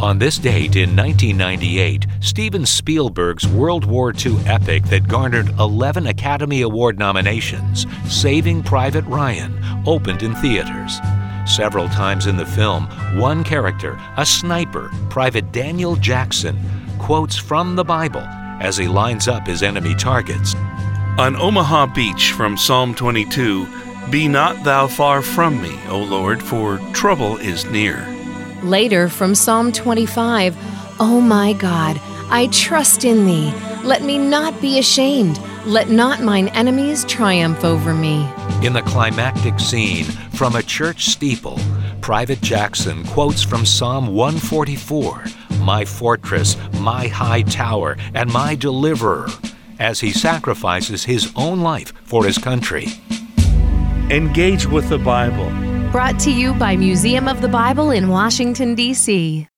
On this date in 1998, Steven Spielberg's World War II epic that garnered 11 Academy Award nominations, Saving Private Ryan, opened in theaters. Several times in the film, one character, a sniper, Private Daniel Jackson, quotes from the Bible as he lines up his enemy targets. On Omaha Beach from Psalm 22 Be not thou far from me, O Lord, for trouble is near. Later from Psalm 25 O my God, I trust in thee. Let me not be ashamed. Let not mine enemies triumph over me. In the climactic scene from a church steeple, Private Jackson quotes from Psalm 144 My fortress, my high tower, and my deliverer, as he sacrifices his own life for his country. Engage with the Bible. Brought to you by Museum of the Bible in Washington, D.C.